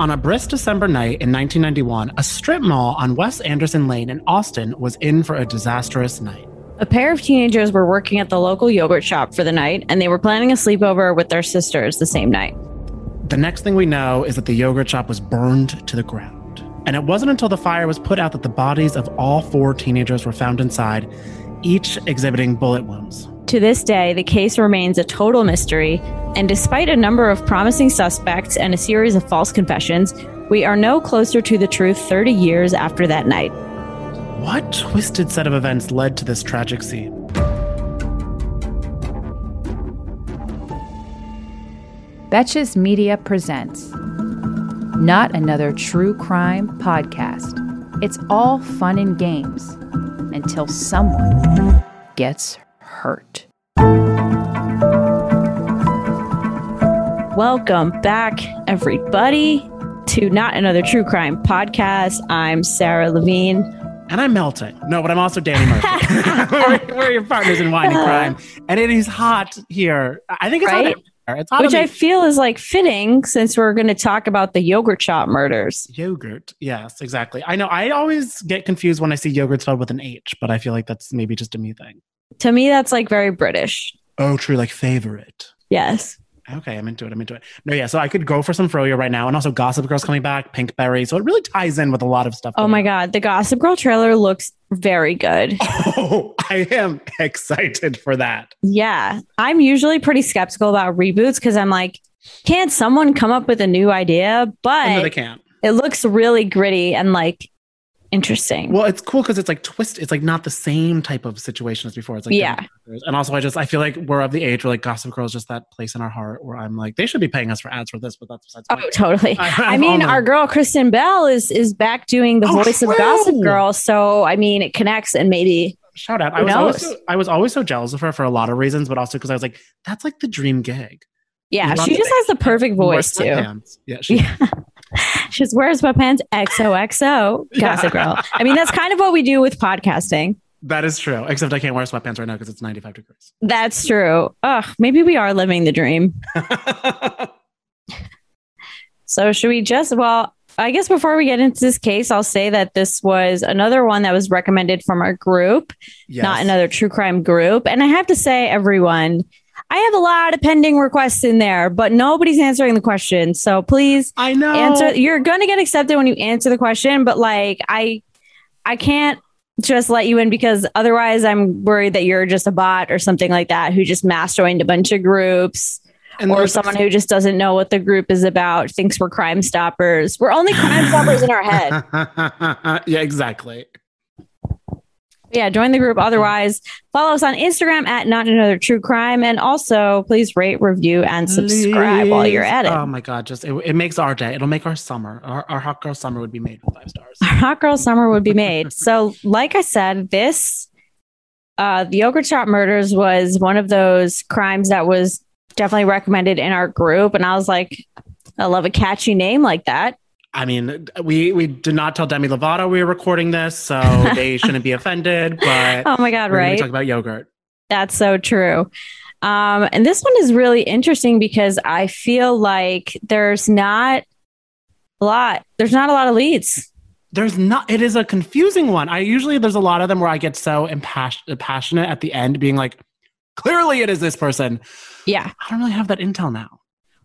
On a brisk December night in 1991, a strip mall on West Anderson Lane in Austin was in for a disastrous night. A pair of teenagers were working at the local yogurt shop for the night, and they were planning a sleepover with their sisters the same night. The next thing we know is that the yogurt shop was burned to the ground. And it wasn't until the fire was put out that the bodies of all four teenagers were found inside, each exhibiting bullet wounds. To this day, the case remains a total mystery, and despite a number of promising suspects and a series of false confessions, we are no closer to the truth 30 years after that night. What twisted set of events led to this tragic scene? Betches Media presents Not Another True Crime Podcast. It's all fun and games until someone gets hurt. Welcome back, everybody, to Not Another True Crime Podcast. I'm Sarah Levine. And I'm melting. No, but I'm also Danny Murphy. we're, we're your partners in wine and crime. And it is hot here. I think it's Right? hot. It's hot Which I feel is like fitting since we're going to talk about the yogurt shop murders. Yogurt. Yes, exactly. I know. I always get confused when I see yogurt spelled with an H, but I feel like that's maybe just a me thing. To me, that's like very British. Oh, true. Like favorite. Yes. Okay, I'm into it. I'm into it. No, yeah. So I could go for some Froyo right now, and also Gossip Girl's coming back, Pinkberry. So it really ties in with a lot of stuff. Oh my on. God. The Gossip Girl trailer looks very good. Oh, I am excited for that. Yeah. I'm usually pretty skeptical about reboots because I'm like, can't someone come up with a new idea? I know they But can't. it looks really gritty and like interesting. Well, it's cool because it's like twist. It's like not the same type of situation as before. It's like Yeah. And also, I just I feel like we're of the age where like Gossip Girl is just that place in our heart where I'm like they should be paying us for ads for this, but that's besides. Oh, point. totally. I- I mean, our girl Kristen Bell is is back doing the Oh, voice true. of Gossip Girl. So I mean, it connects and maybe Shout out! I was always so, I was always so jealous of her for a lot of reasons, but also because I was like, that's like the dream gig. yeah, she just has the perfect voice too. Yeah, she, Yeah. She just wears sweatpants XOXO Gossip Girl. I mean, that's kind of what we do with podcasting. that is true. Except I can't wear sweatpants right now because it's 95 degrees. That's true. Ugh, maybe we are living the dream. So should we just well, I guess before we get into this case, I'll say that this was another one that was recommended from our group, yes. not another true crime group. And I have to say, everyone, I have a lot of pending requests in there, but nobody's answering the question. So please I know. answer. You're gonna get accepted when you answer the question, but like I, I can't just let you in because otherwise I'm worried that you're just a bot or something like that who just mass joined a bunch of groups And or someone who just doesn't know what the group is about, thinks we're crime stoppers. We're only crime stoppers in our head. yeah, exactly. Yeah, join the group. Otherwise, follow us on Instagram at not another true crime. And also, please rate, review, and subscribe while you're at it. Oh my god, just it, it makes our day. It'll make our summer. Our, our hot girl summer would be made with five stars. Our hot girl summer would be made. so, like I said, this uh the yogurt shop murders was one of those crimes that was definitely recommended in our group. And I was like, I love a catchy name like that. I mean, we we did not tell Demi Lovato we were recording this, so they shouldn't be offended. But Oh my god, right? talking about yogurt. That's so true. Um, and this one is really interesting because I feel like there's not a lot, there's not a lot of leads. There's not. It is a confusing one. I usually there's a lot of them where I get so impas- passionate at the end, being like, clearly it is this person. Yeah. I don't really have that intel now.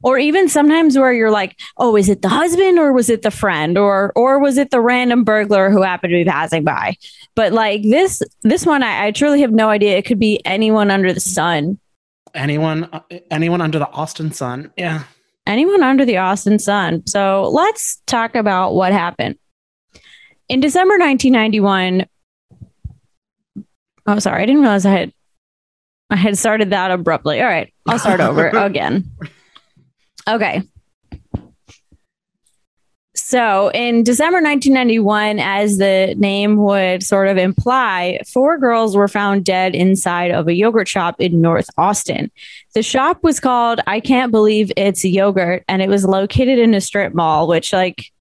Or even sometimes where you're like, oh, is it the husband or was it the friend or or was it the random burglar who happened to be passing by? But like this this one, I, I truly have no idea. It could be anyone under the sun. Anyone, uh, anyone under the Austin sun? Yeah. anyone under the Austin sun. So let's talk about what happened. In December 1991, oh, sorry, I didn't realize I had I had started that abruptly. All right, I'll start over again. Okay. So in December 1991, as the name would sort of imply, four girls were found dead inside of a yogurt shop in North Austin. The shop was called I Can't Believe It's Yogurt, and it was located in a strip mall, which, like,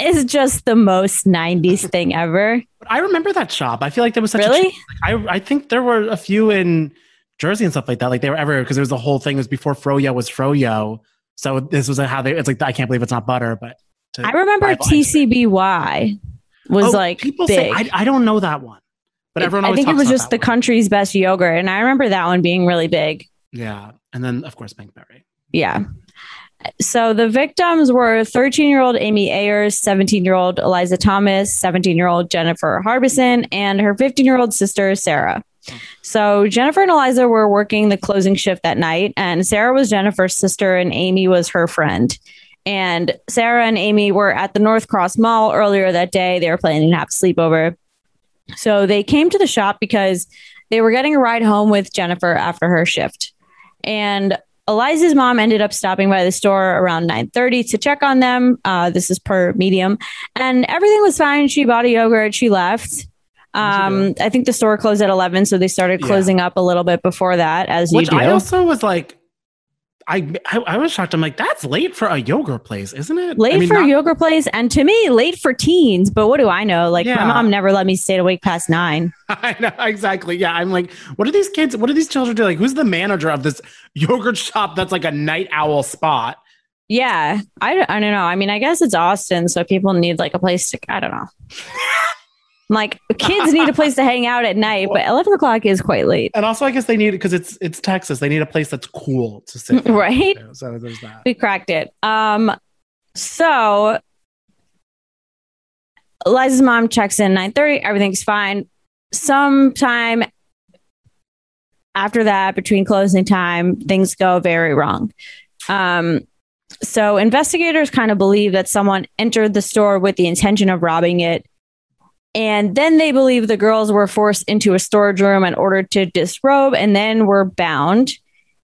is just the most 90s thing ever. I remember that shop. I feel like there was such Really? a. Like, I, I think there were a few in Jersey and stuff like that. Like they were everywhere because there was the whole thing. It was before Froyo was Froyo. So this was how they. It's like I can't believe it's not butter, but I remember. TCBY was Oh, like people big. say I, I don't know that one, but everyone I think it was just the one. country's best yogurt, and I remember that one being really big. Yeah, and then of course Pinkberry. Yeah. So the victims were 13 year old Amy Ayers, 17 year old Eliza Thomas, 17 year old Jennifer Harbison, and her 15 year old sister, Sarah. So Jennifer and Eliza were working the closing shift that night, and Sarah was Jennifer's sister, and Amy was her friend. And Sarah and Amy were at the North Cross Mall earlier that day. They were planning to have a sleepover. So they came to the shop because they were getting a ride home with Jennifer after her shift. And Eliza's mom ended up stopping by the store around 9:30 to check on them. Uh, this is per medium, and everything was fine. She bought a yogurt. She left. Um, I think the store closed at 11, so they started Yeah. closing up a little bit before that, as Which you do. I also was like, I, I I was shocked. I'm like, that's late for a yogurt place, isn't it? late I mean, for a not- yogurt place, and to me, late for teens. But what do I know? Like Yeah. my mom never let me stay awake past nine. I know exactly. Yeah, I'm like, what are these kids? What are these children doing? Like, who's the manager of this yogurt shop that's like a night owl spot? Yeah, I, I don't know. I mean, I guess it's Austin, so people need like a place to. I don't know. like kids need a place to hang out at night, but 11 o'clock is quite late. And also, I guess they need because it's it's Texas. They need a place that's cool to sit. Right? So there's that. We cracked it. Um, so Eliza's mom checks in 9:30. Everything's fine. Sometime after that, between closing time, things go very wrong. Um, so investigators kind of believe that someone entered the store with the intention of robbing it. And then they believe the girls were forced into a storage room and ordered to disrobe and then were bound.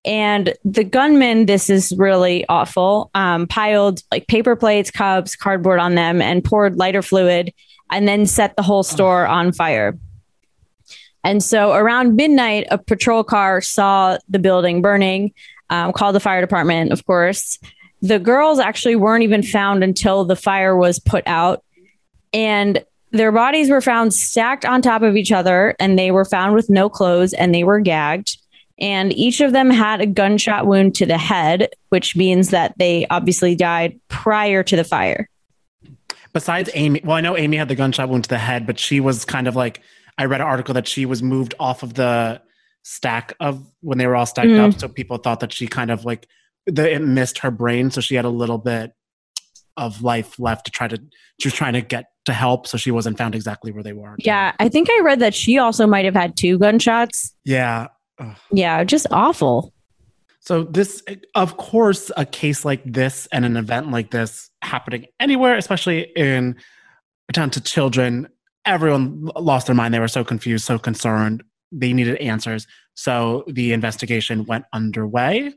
And the gunman, this is really awful, um, piled like paper plates, cups, cardboard on them and poured lighter fluid and then set the whole store on fire. And so around midnight, a patrol car saw the building burning, um, called the fire department, of course. The girls actually weren't even found until the fire was put out. And their bodies were found stacked on top of each other, and they were found with no clothes and they were gagged. And each of them had a gunshot wound to the head, which means that they obviously died prior to the fire. Besides Amy, well, I know Amy had the gunshot wound to the head, but she was kind of like I read an article that she was moved off of the stack of when they were all stacked Mhm. up, so people thought that she kind of like the, it missed her brain, so she had a little bit of life left to try to. She was trying to get to help, so she wasn't found exactly where they were. Yeah, I think I read that she also might have had two gunshots. yeah. Ugh. Yeah, just awful. So this, of course, a case like this and an event like this happening anywhere, especially in down to children, everyone lost their mind. They were so confused, so concerned. They needed answers. So the investigation went underway.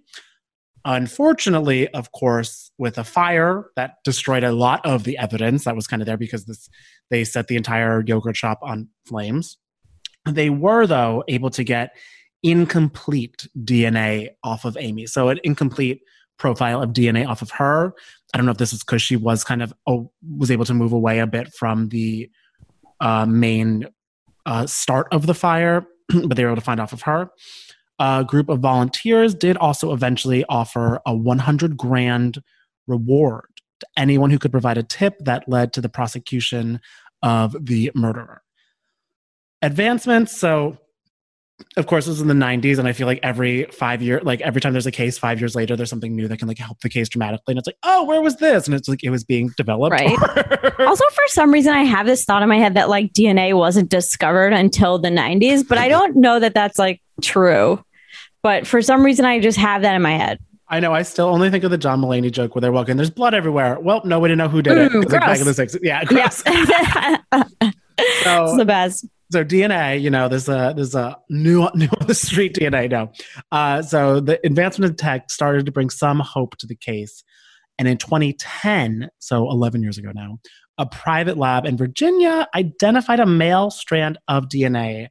Unfortunately, of course, with a fire that destroyed a lot of the evidence that was kind of there because this they set the entire yogurt shop on flames. They were, though, able to get incomplete DNA off of Amy. So an incomplete profile of DNA off of her. I don't know if this is because she was kind of oh, was able to move away a bit from the uh, main uh, start of the fire, but they were able to find off of her. A group of volunteers did also eventually offer a 100 grand reward to anyone who could provide a tip that led to the prosecution of the murderer. Advancements. So of course, this is in the 90s, and I feel like every five year, like every time there's a case, five years later, there's something new that can like help the case dramatically. And it's like, oh, where was this? And it's like it was being developed. Right. Also, for some reason, I have this thought in my head that like DNA wasn't discovered until the 90s, but I don't know that that's like true. But for some reason, I just have that in my head. I know. I still only think of the John Mulaney joke where they're walking. There's blood everywhere. Well, nobody to know who did it. Like back in the 60s. Yeah, gross. Yeah. So- it's the best. so DNA, you know, there's a there's a new new on the street DNA now. Uh, so the advancement of tech started to bring some hope to the case, and in 2010, so 11 years ago now, a private lab in Virginia identified a male strand of DNA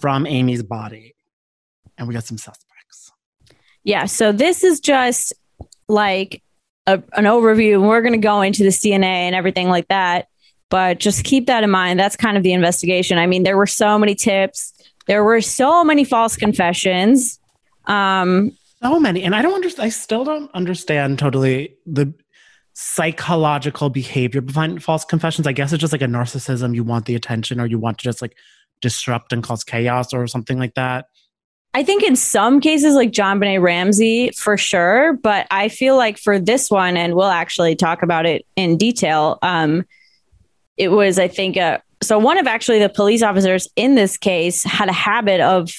from Amy's body, and we got some suspects. Yeah. So this is just like a, an overview. and We're going to go into the DNA and everything like that. But just keep that in mind. That's kind of the investigation. I mean, there were so many tips. There were so many false confessions. Um, So many, and I don't understand. I still don't understand totally the psychological behavior behind false confessions. I guess it's just like a narcissism. You want the attention, or you want to just like disrupt and cause chaos, or something like that. I think in some cases, like JonBenét Ramsey, for sure. But I feel like for this one, and we'll actually talk about it in detail. Um, it was, I think, uh, so one of actually the police officers in this case had a habit of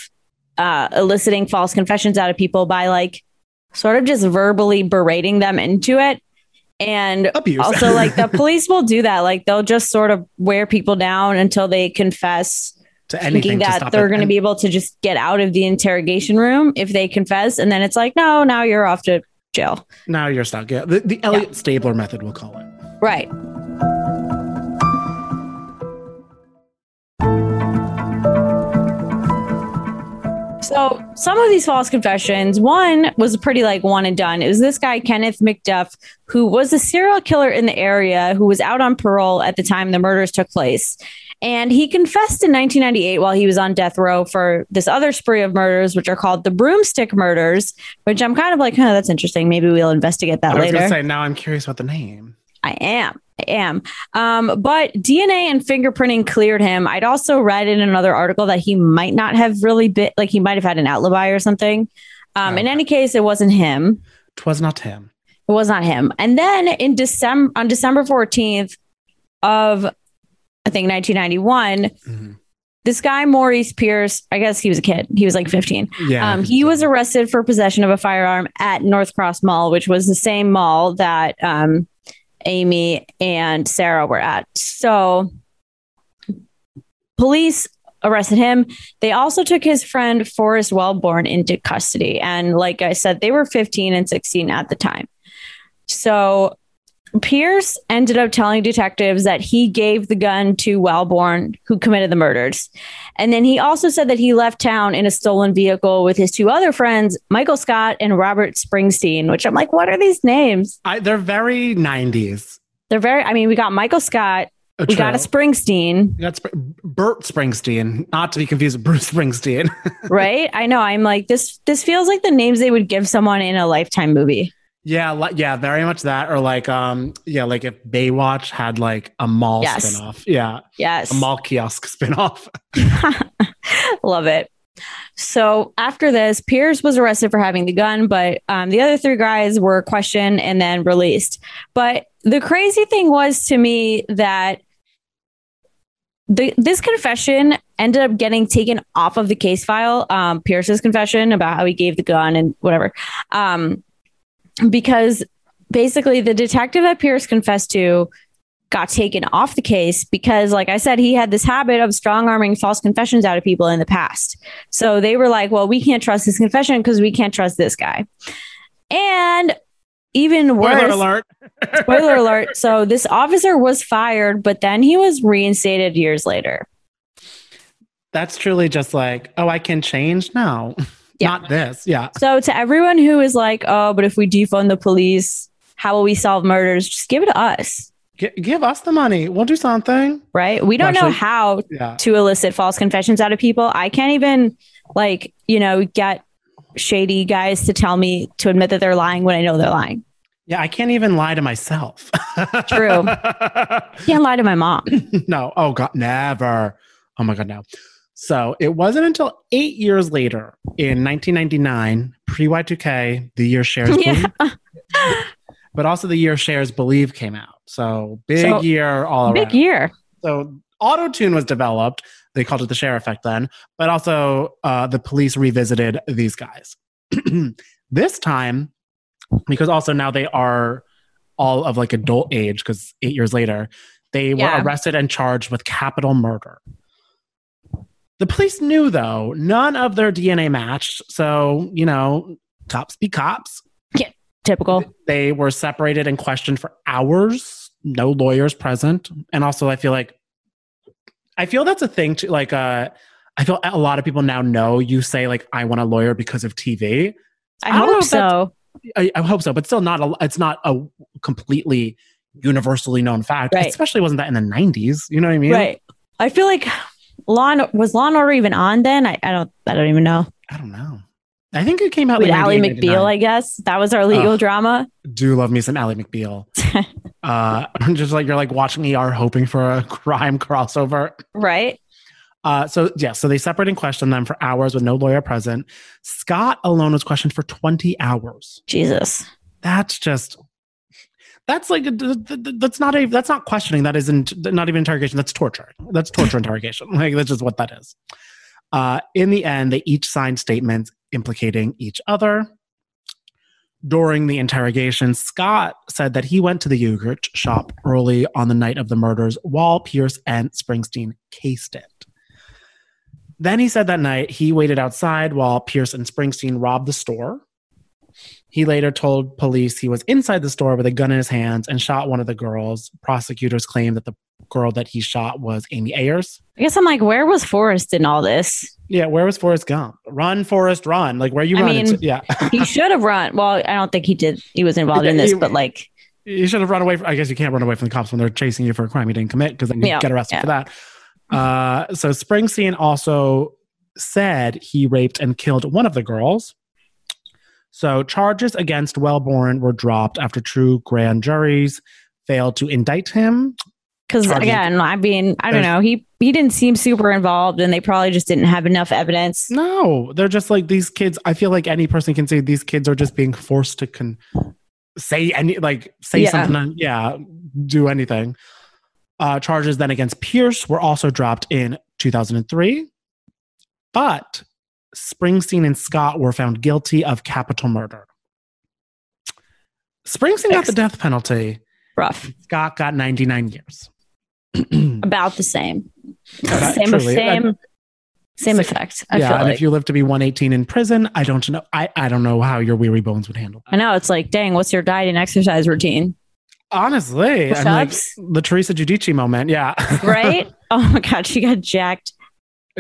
uh, eliciting false confessions out of people by like sort of just verbally berating them into it. And Abuse. also, like the police will do that. Like they'll just sort of wear people down until they confess to anything thinking that they're going to be able to just get out of the interrogation room if they confess. And then it's like, no, now you're off to jail. now you're stuck. Yeah, the, the Elliot Stabler method, we'll call it. Right. So some of these false confessions, one was pretty like one and done. It was this guy, Kenneth McDuff, who was a serial killer in the area who was out on parole at the time the murders took place. And he confessed in 1998 while he was on death row for this other spree of murders, which are called the broomstick murders, which I'm kind of like, huh, that's interesting. Maybe we'll investigate that I was later. going to say, now I'm curious about the name. I am. I am. Um, but DNA and fingerprinting cleared him. I'd also read in another article that he might not have really been like he might have had an alibi or something. Um, In any case, it wasn't him. Twas not him. It was not him. And then in December on December 14th of I think 1991, Mhm. this guy Maurice Pierce, I guess he was a kid. He was like 15. Yeah. Um, he was arrested for possession of a firearm at North Cross Mall, which was the same mall that um, Amy and Sarah were at. So, police arrested him. They also took his friend Forrest Welborn into custody. And like I said, they were 15 and 16 at the time. So, Pierce ended up telling detectives that he gave the gun to Welborn, who committed the murders. And then he also said that he left town in a stolen vehicle with his two other friends, Michael Scott and Robert Springsteen, which I'm like, what are these names? I, they're very 90s. They're very, I mean, we got Michael Scott, A we got a. Springsteen, That's Burt Springsteen, not to be confused with Bruce Springsteen. right? I know. I'm like, this, this feels like the names they would give someone in a lifetime movie. Yeah, li- yeah, very much that. Or like, um, yeah, like if Baywatch had like a mall Yes. spinoff. Yeah, Yes. a mall kiosk spinoff. Love it. So after this, Pierce was arrested for having the gun, but um, the other three guys were questioned and then released. But the crazy thing was to me that the, this confession ended up getting taken off of the case file. Um, Pierce's confession about how he gave the gun and whatever, um, because basically the detective that Pierce confessed to got taken off the case because, like I said, he had this habit of strong arming false confessions out of people in the past. So they were like, well, we can't trust his confession because we can't trust this guy. And even worse, Spoiler alert. spoiler alert. So this officer was fired, but then he was reinstated years later. That's truly just like, oh, I can change? No, Yeah. not this. Yeah. So to everyone who is like, oh, but if we defund the police, how will we solve murders? Just give it to us, G- give us the money. We'll do something. right? We don't know how Yeah. to elicit false confessions out of people. I can't even like, you know, get shady guys to tell me to admit that they're lying when I know they're lying. Yeah, I can't even lie to myself. True. Can't lie to my mom. no. Oh God, never. Oh my God, no. So it wasn't until eight years later, in 1999, pre Y2K, the year Cher's, Yeah. Believe, but also the year Cher's believe came out. So big So, year all Big around. year. So auto tune was developed. They called it the Cher effect then, but also uh, the police revisited these guys. this time, because also now they are all of like adult age, because eight years later, they were arrested and charged with capital murder. The police knew, though, none of their DNA matched. So, you know, cops be cops. Yeah, Typical. They were separated and questioned for hours, no lawyers present. And also, I feel like, I feel that's a thing too. Like, uh, I feel a lot of people now know you say, like, I want a lawyer because of TV. I, I hope so. I, I hope so, but still not. A, it's not a completely universally known fact. Right. Especially wasn't that in the '90s. You know what I mean? Right. I feel like Law and, was Law and Order even on then? I, I don't I don't even know. I don't know. I think it came out With like Ally McBeal, I guess. That was our legal drama. do love me some Ally McBeal. uh, just like you're like watching ER, hoping for a crime crossover. Right? Uh, so yeah, so they separate and question them for hours with no lawyer present. Scott alone was questioned for 20 hours. Jesus. That's just that's like a- th- th- th- that's not a that's not questioning. That isn't not even interrogation. That's torture. That's torture interrogation. Like that's just what that is. Uh, in the end, they each signed statements implicating each other. During the interrogation, Scott said that he went to the yogurt shop early on the night of the murders while Pierce and Springsteen cased it. Then he said that night he waited outside while Pierce and Springsteen robbed the store. He later told police he was inside the store with a gun in his hands and shot one of the girls. Prosecutors claim that the girl that he shot was Amy Ayers. I guess I'm like, where was Forrest in all this? Yeah, where was Forrest Gump? Run, Forrest, run! Like where you I running? mean- to? Yeah, He should have run. Well, I don't think he did. He was involved in this, he- but like, you should have run away. From, I guess you can't run away from the cops when they're chasing you for a crime you didn't commit because then you Yeah, get arrested yeah. for that. Uh, so Springsteen also said he raped and killed one of the girls. So charges against Welborn were dropped after two grand juries failed to indict him. because again, I mean, I don't know. He he didn't seem super involved, and they probably just didn't have enough evidence. No, they're just like these kids. I feel like any person can say these kids are just being forced to con- say any like say Yeah. something. Yeah, do anything. Uh, charges then against Pierce were also dropped in 2003, but Springsteen and Scott were found guilty of capital murder. Springsteen got the death penalty. Rough, Scott got 99 years. about the same, That- same, truly, same, same Same- effect. I yeah, feel and like. if you live to be 118 in prison, I don't know. I, I don't know how your weary bones would handle that. I know it's like, dang, what's your diet and exercise routine? Honestly, and like the Teresa Giudice moment, yeah, Right? oh my god, she got jacked.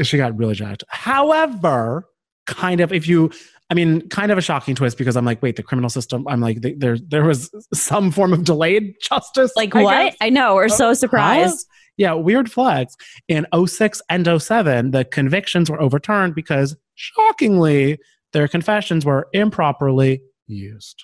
She got really jacked. However, kind of, if you, I mean, kind of a shocking twist because I'm like, wait, the criminal system. I'm like, there, there was some form of delayed justice. Like I what? guess. I know. We're so Uh, surprised. Yeah, weird flags. In 06 and 07, the convictions were overturned because, shockingly, their confessions were improperly used.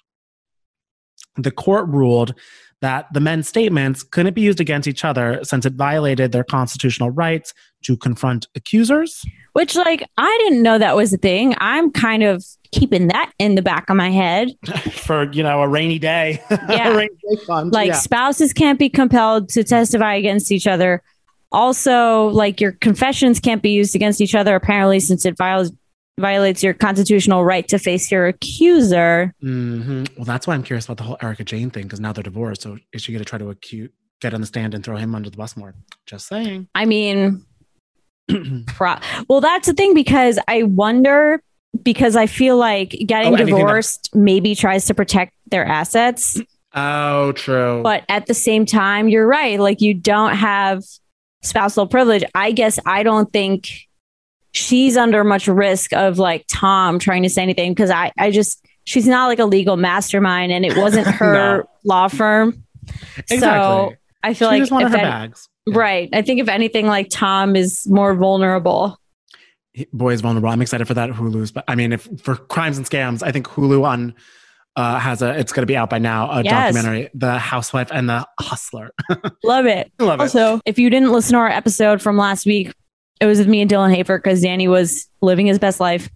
The court ruled that the men's statements couldn't be used against each other since it violated their constitutional rights to confront accusers. Which, like, I didn't know that was a thing. I'm kind of keeping that in the back of my head. for you know a rainy day. Yeah. Rainy day fund. Like, Yeah. spouses can't be compelled to testify against each other. Also, like, your confessions can't be used against each other, apparently, since it violates violates your constitutional right to face your accuser. Mhm. Well, that's why I'm curious about the whole Erika Jayne thing because now they're divorced. So is she going to try to accuse, get on the stand and throw him under the bus more? Just saying. I mean, pro- well, that's the thing because I wonder because I feel like getting Oh, anything that- divorced maybe tries to protect their assets, oh, true. but at the same time, you're right. Like you don't have spousal privilege. I guess I don't think she's under much risk of like Tom trying to say anything because I, I just she's not like a legal mastermind and it wasn't her No. law firm. exactly. So I feel she like her any- bags. Right. I think if anything, like Tom is more vulnerable. Boy is vulnerable. I'm excited for that Hulu's. But I mean, if for crimes and scams, I think Hulu on uh, has a. It's going to be out by now. A Yes. documentary, The Housewife and the Hustler. Love it. Love it. Also, if you didn't listen to our episode from last week, it was with me and Dylan Hafer because Danny was living his best life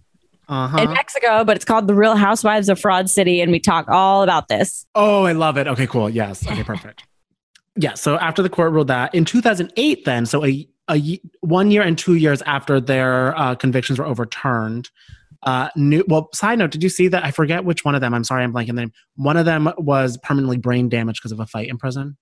Uh-huh. in Mexico, but it's called The Real Housewives of Fraud City. And we talk all about this. Oh, I love it. Okay, cool. Yes. Okay, perfect. yeah. So after the court ruled that in 2008, then, so a, a one year and two years after their uh, convictions were overturned, uh, new, well, side note, did you see that? I forget which one of them. I'm sorry, I'm blanking the name. One of them was permanently brain damaged because of a fight in prison.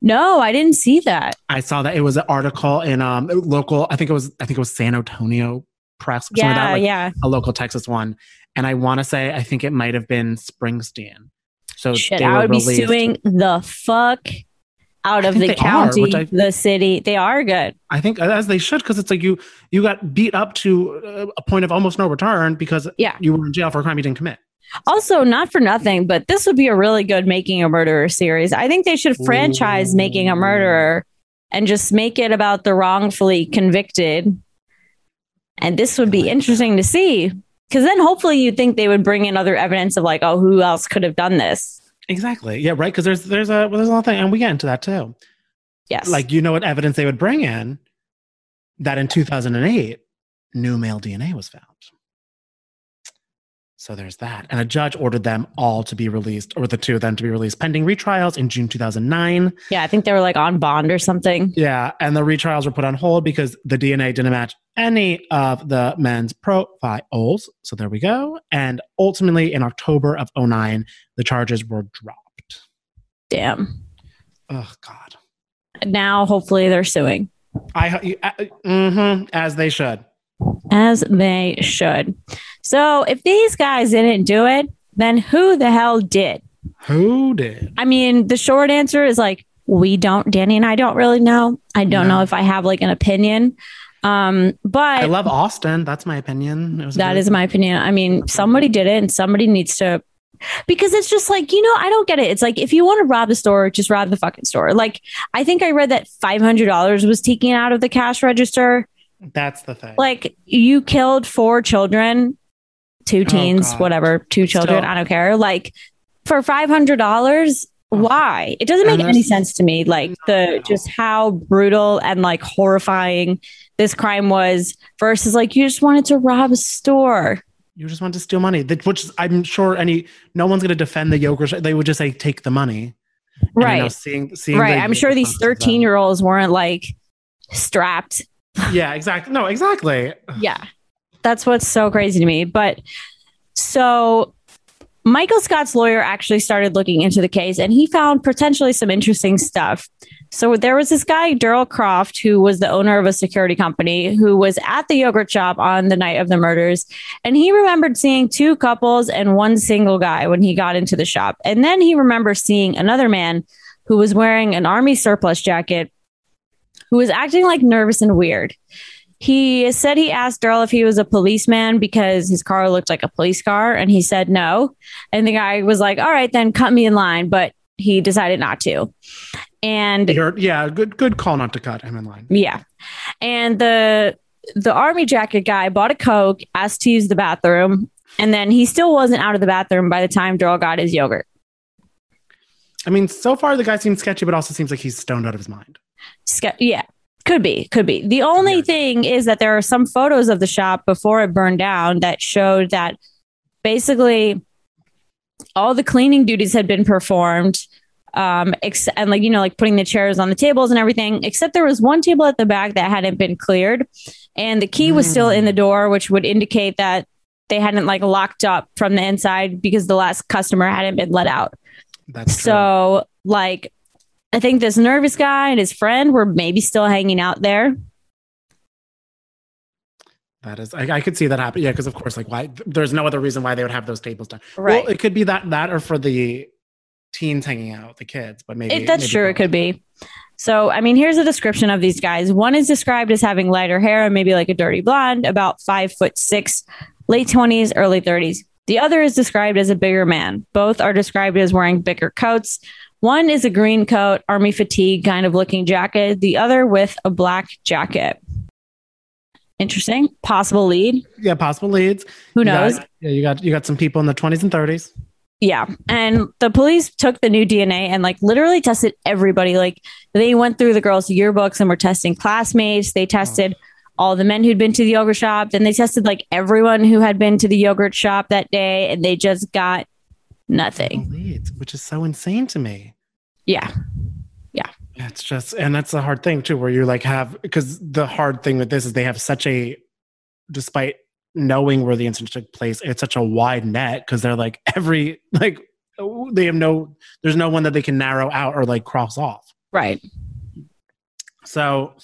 No, I didn't see that. I saw that it was an article in um local. I think it was I think it was San Antonio Press. Something Yeah, like that, like yeah. a local Texas one. And I want to say I think it might have been Springsteen. So Shit, they I would be suing the fuck out of the they are, county, I- the city. They are good. I think as they should because it's like you you got beat up to a point of almost no return because Yeah. you were in jail for a crime you didn't commit. Also, not for nothing, but this would be a really good Making a Murderer series. I think they should franchise Making a Murderer and just make it about the wrongfully convicted. And this would be interesting to see because then hopefully you'd think they would bring in other evidence of like, oh, who else could have done this? Exactly. Yeah. Right. Because there's there's a well, there's a lot of thing, and we get into that too. Yes. Like you know what evidence they would bring in that in 2008 new male DNA was found. So there's that. And a judge ordered them all to be released, or the two of them to be released pending retrials in June 2009. yeah, I think they were like on bond or something. Yeah. And the retrials were put on hold because the DNA didn't match any of the men's profiles. So there we go. And ultimately, in October of 09, the charges were dropped. Damn. Oh, God. Now, hopefully, they're suing I, uh, mm-hmm, as they should. As they should. So, if these guys didn't do it, then who the hell did? Who did? I mean, the short answer is like, we don't, Danny and I don't really know. I don't No. know if I have like an opinion. Um, but I love Austin. That's my opinion. It was a That is my opinion. I mean, somebody did it and somebody needs to because it's just like, you know, I don't get it. It's like if you want to rob the store, just rob the fucking store. Like I think I read that $500 was taken out of the cash register. That's the thing. Like you killed four children, two oh, teens, Oh, whatever, two children, Still- I don't care. Like for $500, Ugh. why? It doesn't make any sense to me. Like the just how brutal and like horrifying this crime was versus like you just wanted to rob a store. you just want to steal money, which I'm sure any no one's going to defend the yogurt. They would just say take the money. And I know Right. seeing, seeing right i'm sure these responses of them- 13 year olds weren't like strapped Yeah, exactly. No, exactly. yeah that's what's so crazy to me but so michael scott's lawyer actually started looking into the case and he found potentially some interesting stuff so there was this guy Daryl Croft who was the owner of a security company who was at the yogurt shop on the night of the murders and he remembered seeing two couples and one single guy when he got into the shop and then he remembers seeing another man who was wearing an army surplus jacket who was acting like nervous and weird. He said he asked Daryl if he was a policeman because his car looked like a police car, and he said no. And the guy was like, "All right, then cut me in line," but he decided not to. And You're, yeah, good good call not to cut him in line. yeah, and the the army jacket guy bought a coke, asked to use the bathroom, and then he still wasn't out of the bathroom by the time Daryl got his yogurt. I mean, so far the guy seems sketchy, but also seems like he's stoned out of his mind. Yeah, could be, could be. The only Yeah. thing is that there are some photos of the shop before it burned down that showed that basically all the cleaning duties had been performed. Um, ex- and like, you know, like putting the chairs on the tables and everything, except there was one table at the back that hadn't been cleared and the key was still in the door, which would indicate that they hadn't like locked up from the inside because the last customer hadn't been let out. That's true. So, like, I think this nervous guy and his friend were maybe still hanging out there. That is, I, I could see that happen. Yeah, because of course, like, why? There's no other reason why they would have those tables done. Right. Well, it could be that that or for the teens hanging out, the kids. But maybe If that's maybe true, it could be. So, I mean, here's a description of these guys. One is described as having lighter hair and maybe like a dirty blonde, about five foot six, late 20s, early 30s. The other is described as a bigger man. Both are described as wearing bigger coats. One is a green coat, army fatigue kind of looking jacket, the other with a black jacket. Interesting. Possible lead. Yeah, possible leads. Who You got- knows? yeah, you got you got some people in the 20s and 30s. Yeah. And the police took the new DNA and like literally tested everybody. Like they went through the girls' yearbooks and were testing classmates. They tested all the men who'd been to the yogurt shop. Then they tested like everyone who had been to the yogurt shop that day and they just got nothing. Leads, which is so insane to me. Yeah. Yeah. It's just, and that's the hard thing too, where you like have because the hard thing with this is they have such a, despite knowing where the incident took place, it's such a wide net because they're like every like they have no, there's no one that they can narrow out or like cross off. Right. So,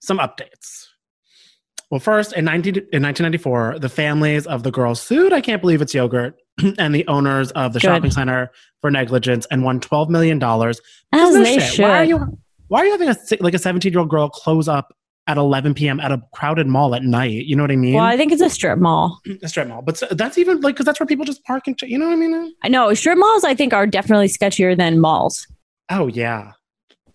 some updates. Well, first, in, 19, in 1994, the families of the girls sued I Can't Believe It's Yogurt and the owners of the Good. shopping center for negligence and won $12 million. As No they shit. should. Why are you, why are you having a, like a 17 year old girl close up at 11 p.m. at a crowded mall at night? You know what I mean? well, I think it's a strip mall. a strip mall. But that's even like, because that's where people just park and, ch- you know what I mean? I know strip malls. I think are definitely sketchier than malls. Oh, yeah.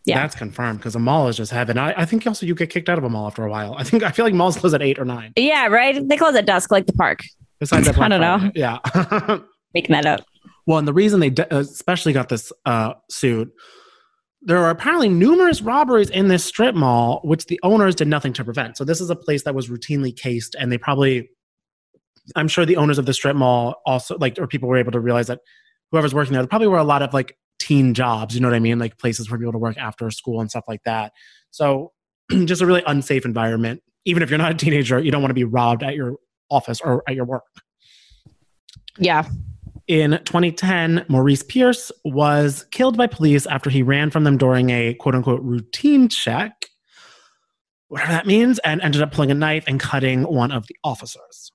Yeah. That's confirmed because a mall is just heaven. I, I think also you get kicked out of a mall after a while. I think I feel like malls close at eight or nine. Yeah, right. They close at dusk, like the park. Besides I don't know. Yeah. Making that up. well, and the reason they de- especially got this uh, suit, there are apparently numerous robberies in this strip mall, which the owners did nothing to prevent. So this is a place that was routinely cased, and they probably, I'm sure the owners of the strip mall also like, or people were able to realize that whoever's working there, there probably were a lot of like teen jobs. You know what I mean? Like places for people to work after school and stuff like that. So just a really unsafe environment. Even if you're not a teenager, you don't want to be robbed at your office or at your work. Yeah. In 2010, Maurice Pierce was killed by police after he ran from them during a quote unquote routine check, whatever that means, and ended up pulling a knife and cutting one of the officers.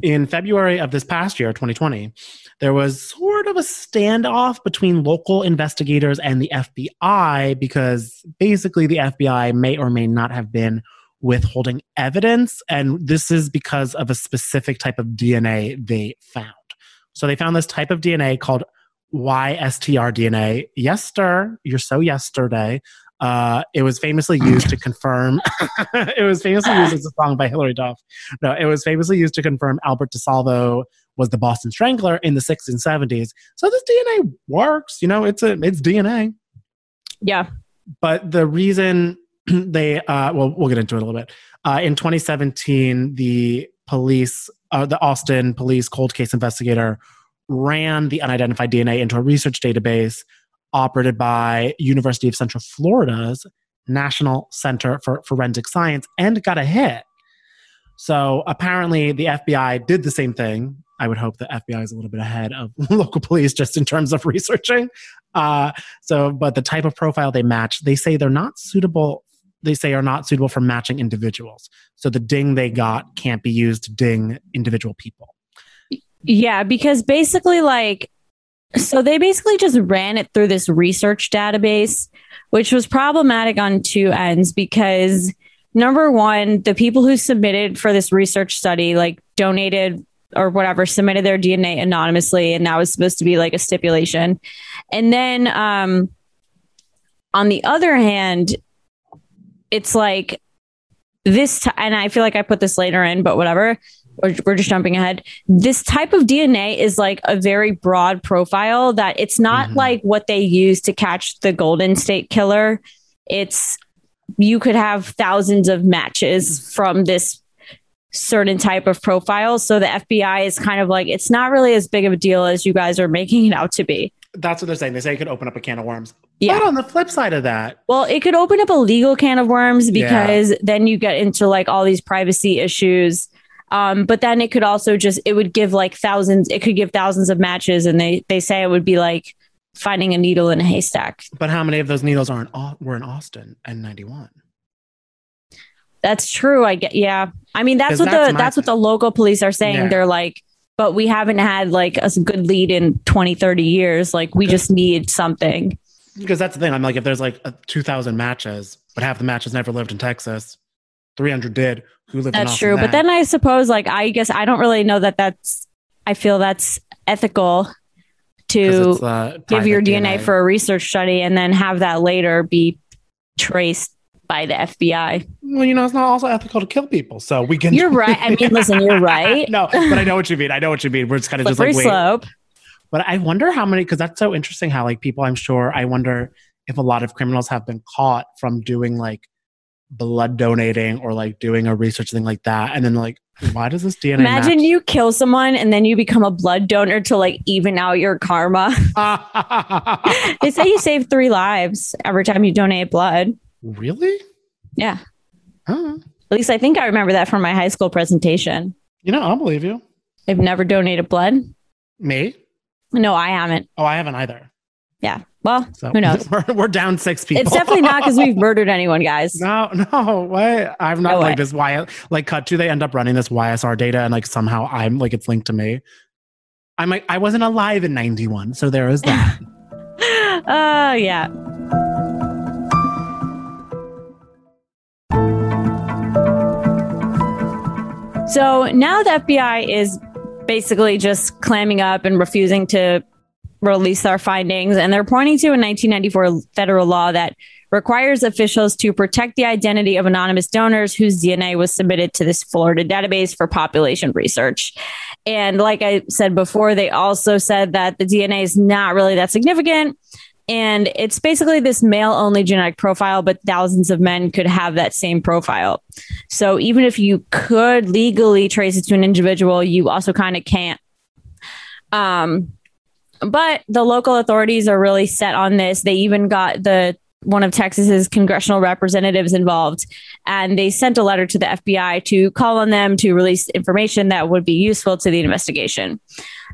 In February of this past year, 2020, there was sort of a standoff between local investigators and the FBI because basically the FBI may or may not have been withholding evidence. And this is because of a specific type of DNA they found. So they found this type of DNA called YSTR DNA. Yester, you're so yesterday. Uh, it was famously used to confirm. it was famously used as a song by Hilary Duff. No, it was famously used to confirm Albert DeSalvo was the Boston Strangler in the 60s and 70s. So this DNA works. You know, it's a it's DNA Yeah. but the reason they uh, well we'll get into it a little bit. Uh, in 2017 the police uh, the austin police cold case investigator ran the unidentified dna into a research database operated by university of central florida's national center for forensic science and got a hit. So apparently the fbi did the same thing. I would hope the fbi is a little bit ahead of local police just in terms of researching. Uh, so, but the type of profile they match, they say they're not suitable. They say are not suitable for matching individuals. So the ding they got can't be used to ding individual people. Yeah, because basically, like, so they basically just ran it through this research database, which was problematic on two ends because number one, the people who submitted for this research study, like, donated or whatever, submitted their DNA anonymously, and that was supposed to be like a stipulation. And then, um, on the other hand, it's like this, t- and I feel like I put this later in, but whatever we're, we're just jumping ahead. This type of DNA is like a very broad profile that it's not Mhm. like what they use to catch the Golden State Killer. It's you could have thousands of matches from this certain type of profile. So the FBI is kind of like, it's not really as big of a deal as you guys are making it out to be. That's what they're saying. They say it could open up a can of worms. Yeah. But on the flip side of that, Well, it could open up a legal can of worms Yeah. because then you get into like all these privacy issues. Um, but then it could also just it would give like thousands. It could give thousands of matches, and they they say it would be like finding a needle in a haystack. but how many of those needles are in, were in Austin and 91? That's true. I get. Yeah. I mean, that's what that's the that's what the local police are saying. Yeah. They're like, but we haven't had like a good lead in 20, 30 years. Like we just need something. Because that's the thing. I'm like, if there's like 2,000 matches, but half the matches never lived in Texas, 300 did. Who lived in That's true. But then? I suppose, like, I guess I don't really know that that's, I feel that's ethical to uh, give your private DNA, for a research study and then have that later be traced by the FBI. Well, you know, it's not also ethical to kill people. So we can. You're right. I mean, listen, you're right. no, but I know what you mean. I know what you mean. We're just kind of just like wait. slope. But I wonder how many, because that's so interesting. How like people, I'm sure. I wonder if a lot of criminals have been caught from doing like blood donating or like doing a research thing like that, and then like, why does this DNA? Imagine match? you kill someone and then you become a blood donor to like even out your karma. they say you save three lives every time you donate blood. Really? Yeah. Huh. At least I think I remember that from my high school presentation. You know, I'll believe you. I've never donated blood. Me? No, I haven't. Oh, I haven't either. Yeah. Well, So who knows? We're, we're down six people. It's definitely not because we've murdered anyone, guys. No, no, what? I'm not No like way. this. Why? Like, cut to they end up running this YSTR data, and like somehow I'm like it's linked to me. I'm like I wasn't alive in '91, so there is that. Oh, yeah. So now the FBI is basically just clamming up and refusing to release their findings. And they're pointing to a 1994 federal law that requires officials to protect the identity of anonymous donors whose DNA was submitted to this Florida database for population research. And like I said before, they also said that the DNA is not really that significant. And it's basically this male only genetic profile, but thousands of men could have that same profile. So even if you could legally trace it to an individual, you also kind of can't. Um, but the local authorities are really set on this. They even got the one of Texas's congressional representatives involved, and they sent a letter to the FBI to call on them to release information that would be useful to the investigation.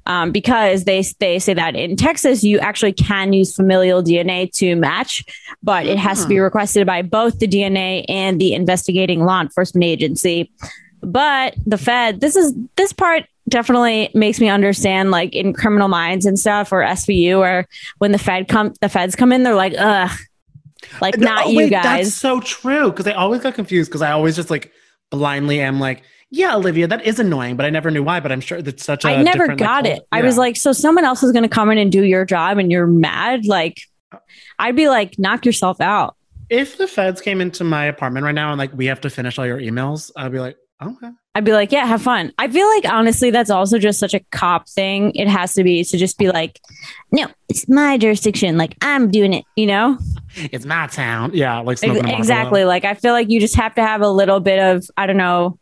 Um, because they they say that in Texas you actually can use familial DNA to match, but it has to be requested by both the DNA and the investigating law enforcement agency. But the Fed, this is this part definitely makes me understand, like in criminal minds and stuff, or SVU, or when the Fed come, the Feds come in, they're like, ugh, like No, not oh, you wait, guys. That's so true because I always got confused because I always just like blindly am like, yeah, Olivia, that is annoying, but I never knew why. But I'm sure that's such a. I never like, got whole- it. I was like, so someone else is going to come in and do your job and you're mad? Like, I'd be like, knock yourself out. if the feds came into my apartment right now and like we have to finish all your emails, I'd be like, okay. I'd be like, yeah, have fun. I feel like honestly, that's also just such a cop thing. It has to be to just be like, no, it's my jurisdiction. Like I'm doing it, you know? It's my town. Yeah, like Ex- smoking a Marlboro. exactly. Like I feel like you just have to have a little bit of, I don't know,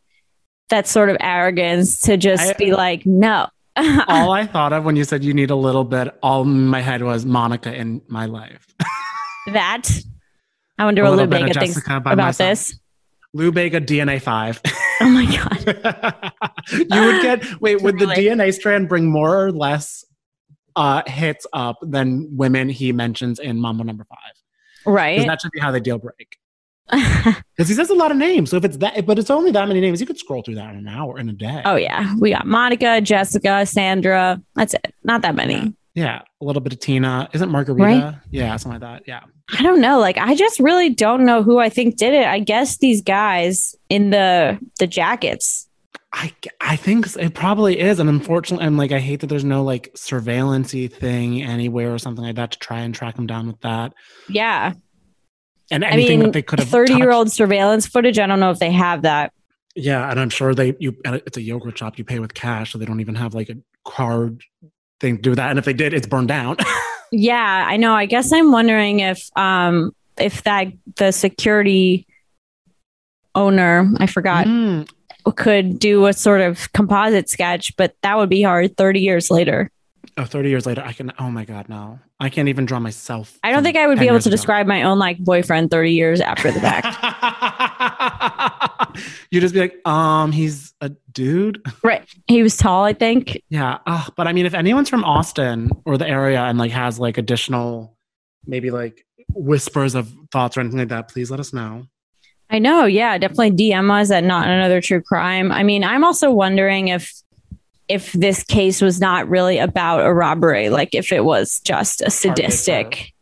that sort of arrogance to just I- be like, no. all I thought of when you said you need a little bit, all in my head was Monica in my life. that. I wonder A what Lou bit of Bega thinks about side. this. Lou Bega DNA five. Oh my God. you would get wait, would the DNA strand bring more or less uh hits up than women he mentions in Mambo number five? Right. that should be how they deal break. Because he says a lot of names. So if it's that but it's only that many names, you could scroll through that in an hour in a day. oh yeah. We got Monica, Jessica, Sandra. That's it. Not that many. Yeah. A little bit of Tina. Isn't Margarita? Right. Yeah, something like that. Yeah. I don't know. Like I just really don't know who I think did it. I guess these guys in the the jackets. I, I think it probably is. And unfortunately, I'm like, I hate that there's no like surveillancy thing anywhere or something like that to try and track them down with that. Yeah. And I anything mean, that they could have 30 year old surveillance footage. I don't know if they have that. Yeah, and I'm sure they you it's a yogurt shop. You pay with cash, so they don't even have like a card thing to do with that. And if they did, it's burned down. Yeah, I know. I guess I'm wondering if um if that the security owner, I forgot, Mm, could do a sort of composite sketch, but that would be hard 30 years later. oh, 30 years later, I can. Oh my god, no, I can't even draw myself. I don't think I would be able to ago. describe my own like boyfriend 30 years after the fact. you just be like, um, he's a dude. right. He was tall, I think. Yeah, uh, but I mean, if anyone's from Austin or the area and like has like additional, maybe like whispers of thoughts or anything like that, please let us know. I know. Yeah, definitely DM us at not another true crime. I mean, I'm also wondering if if this case was not really about a robbery, like if it was just a sadistic.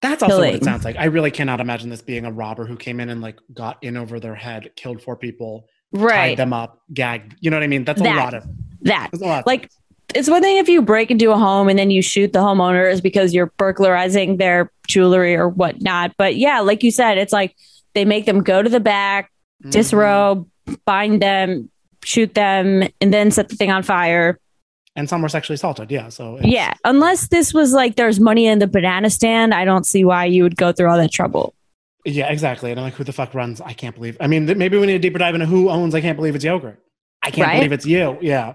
That's also what it sounds like. I really cannot imagine this being a robber who came in and like got in over their head, killed four people, tied them up, gagged. You know what I mean? That's a That. lot of. That. Lot. Like it's one thing if you break into a home and then you shoot the homeowners because you're burglarizing their jewelry or whatnot. But yeah, like you said, it's like they make them go to the back, Mhm. disrobe, bind them, shoot them, and then set the thing on fire. And some were sexually assaulted. Yeah. So it's- Yeah, unless this was like there's money in the banana stand, I don't see why you would go through all that trouble. Yeah, exactly. And I'm like, who the fuck runs? I can't believe. I mean, th- maybe we need a deeper dive into who owns. I can't believe it's yogurt. I can't Right? believe it's you. Yeah,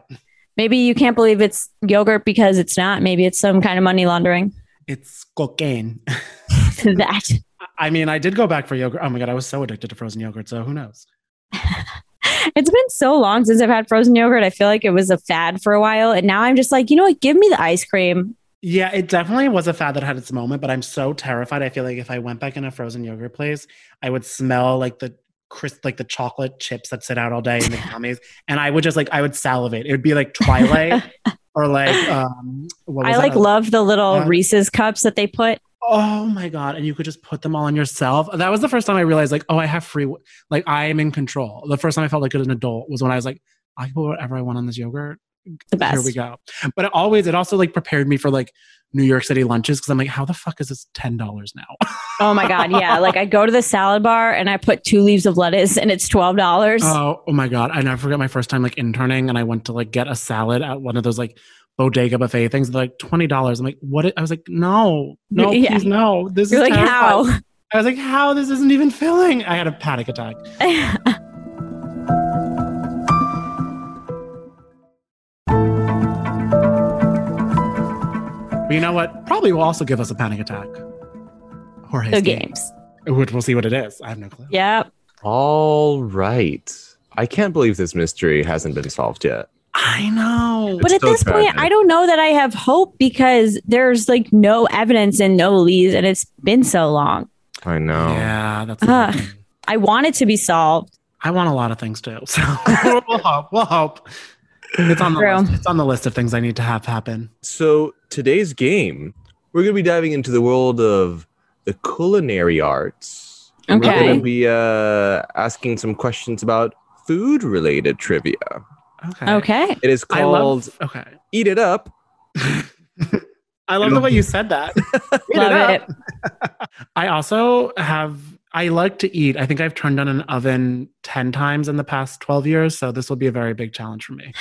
Maybe you can't believe it's yogurt because it's not. Maybe it's some kind of money laundering. it's cocaine. that. I mean, I did go back for yogurt. Oh my god, I was so addicted to frozen yogurt. So who knows? It's been so long since I've had frozen yogurt. I feel like it was a fad for a while. And now I'm just like, you know what? Give me the ice cream. Yeah, it definitely was a fad that had its moment, but I'm so terrified. I feel like if I went back in a frozen yogurt place, I would smell like the crisp, like the chocolate chips that sit out all day in the gummies, and I would just like I would salivate. It would be like Twilight or like um. What was I like that? love the little Yeah. Reese's cups that they put. Oh my god! And you could just put them all on yourself. That was the first time I realized, like, oh, I have free. Like, I am in control. The first time I felt like as an adult was when I was like, I can put whatever I want on this yogurt. The best. Here we go. But it always, it also like prepared me for like New York City lunches because I'm like, how the fuck is this ten dollars now? Oh my god, yeah. Like I go to the salad bar and I put two leaves of lettuce and it's twelve dollars. oh, oh my god! I never forget my first time like interning, and I went to like get a salad at one of those like bodega buffet things. They're like twenty dollars. I'm like, what? I was like, no, no, Yeah. please, no. This You're is like, terrifying. how? I was like, how? This isn't even filling. I had a panic attack. But you know what? Probably will also give us a panic attack. Jorge's the game. games. Which we'll see what it is. I have no clue. Yep. All right. I can't believe this mystery hasn't been solved yet. I know. But It's at so this point. I don't know that I have hope because there's like no evidence and no leads, and it's been so long. I know. Yeah, that's. the Ugh. thing. I want it to be solved. I want a lot of things too. So we'll hope. We'll hope. It's on the True. list. It's on the list of things I need to have happen. So today's game, we're going to be diving into the world of the culinary arts. And We're going to be uh, asking some questions about food-related trivia. Okay. Okay. It is called love. Okay. "Eat It Up." I love the way you said that. Eat Love up. it. I also have. I like to eat. I think I've turned on an oven ten times in the past twelve years, so this will be a very big challenge for me.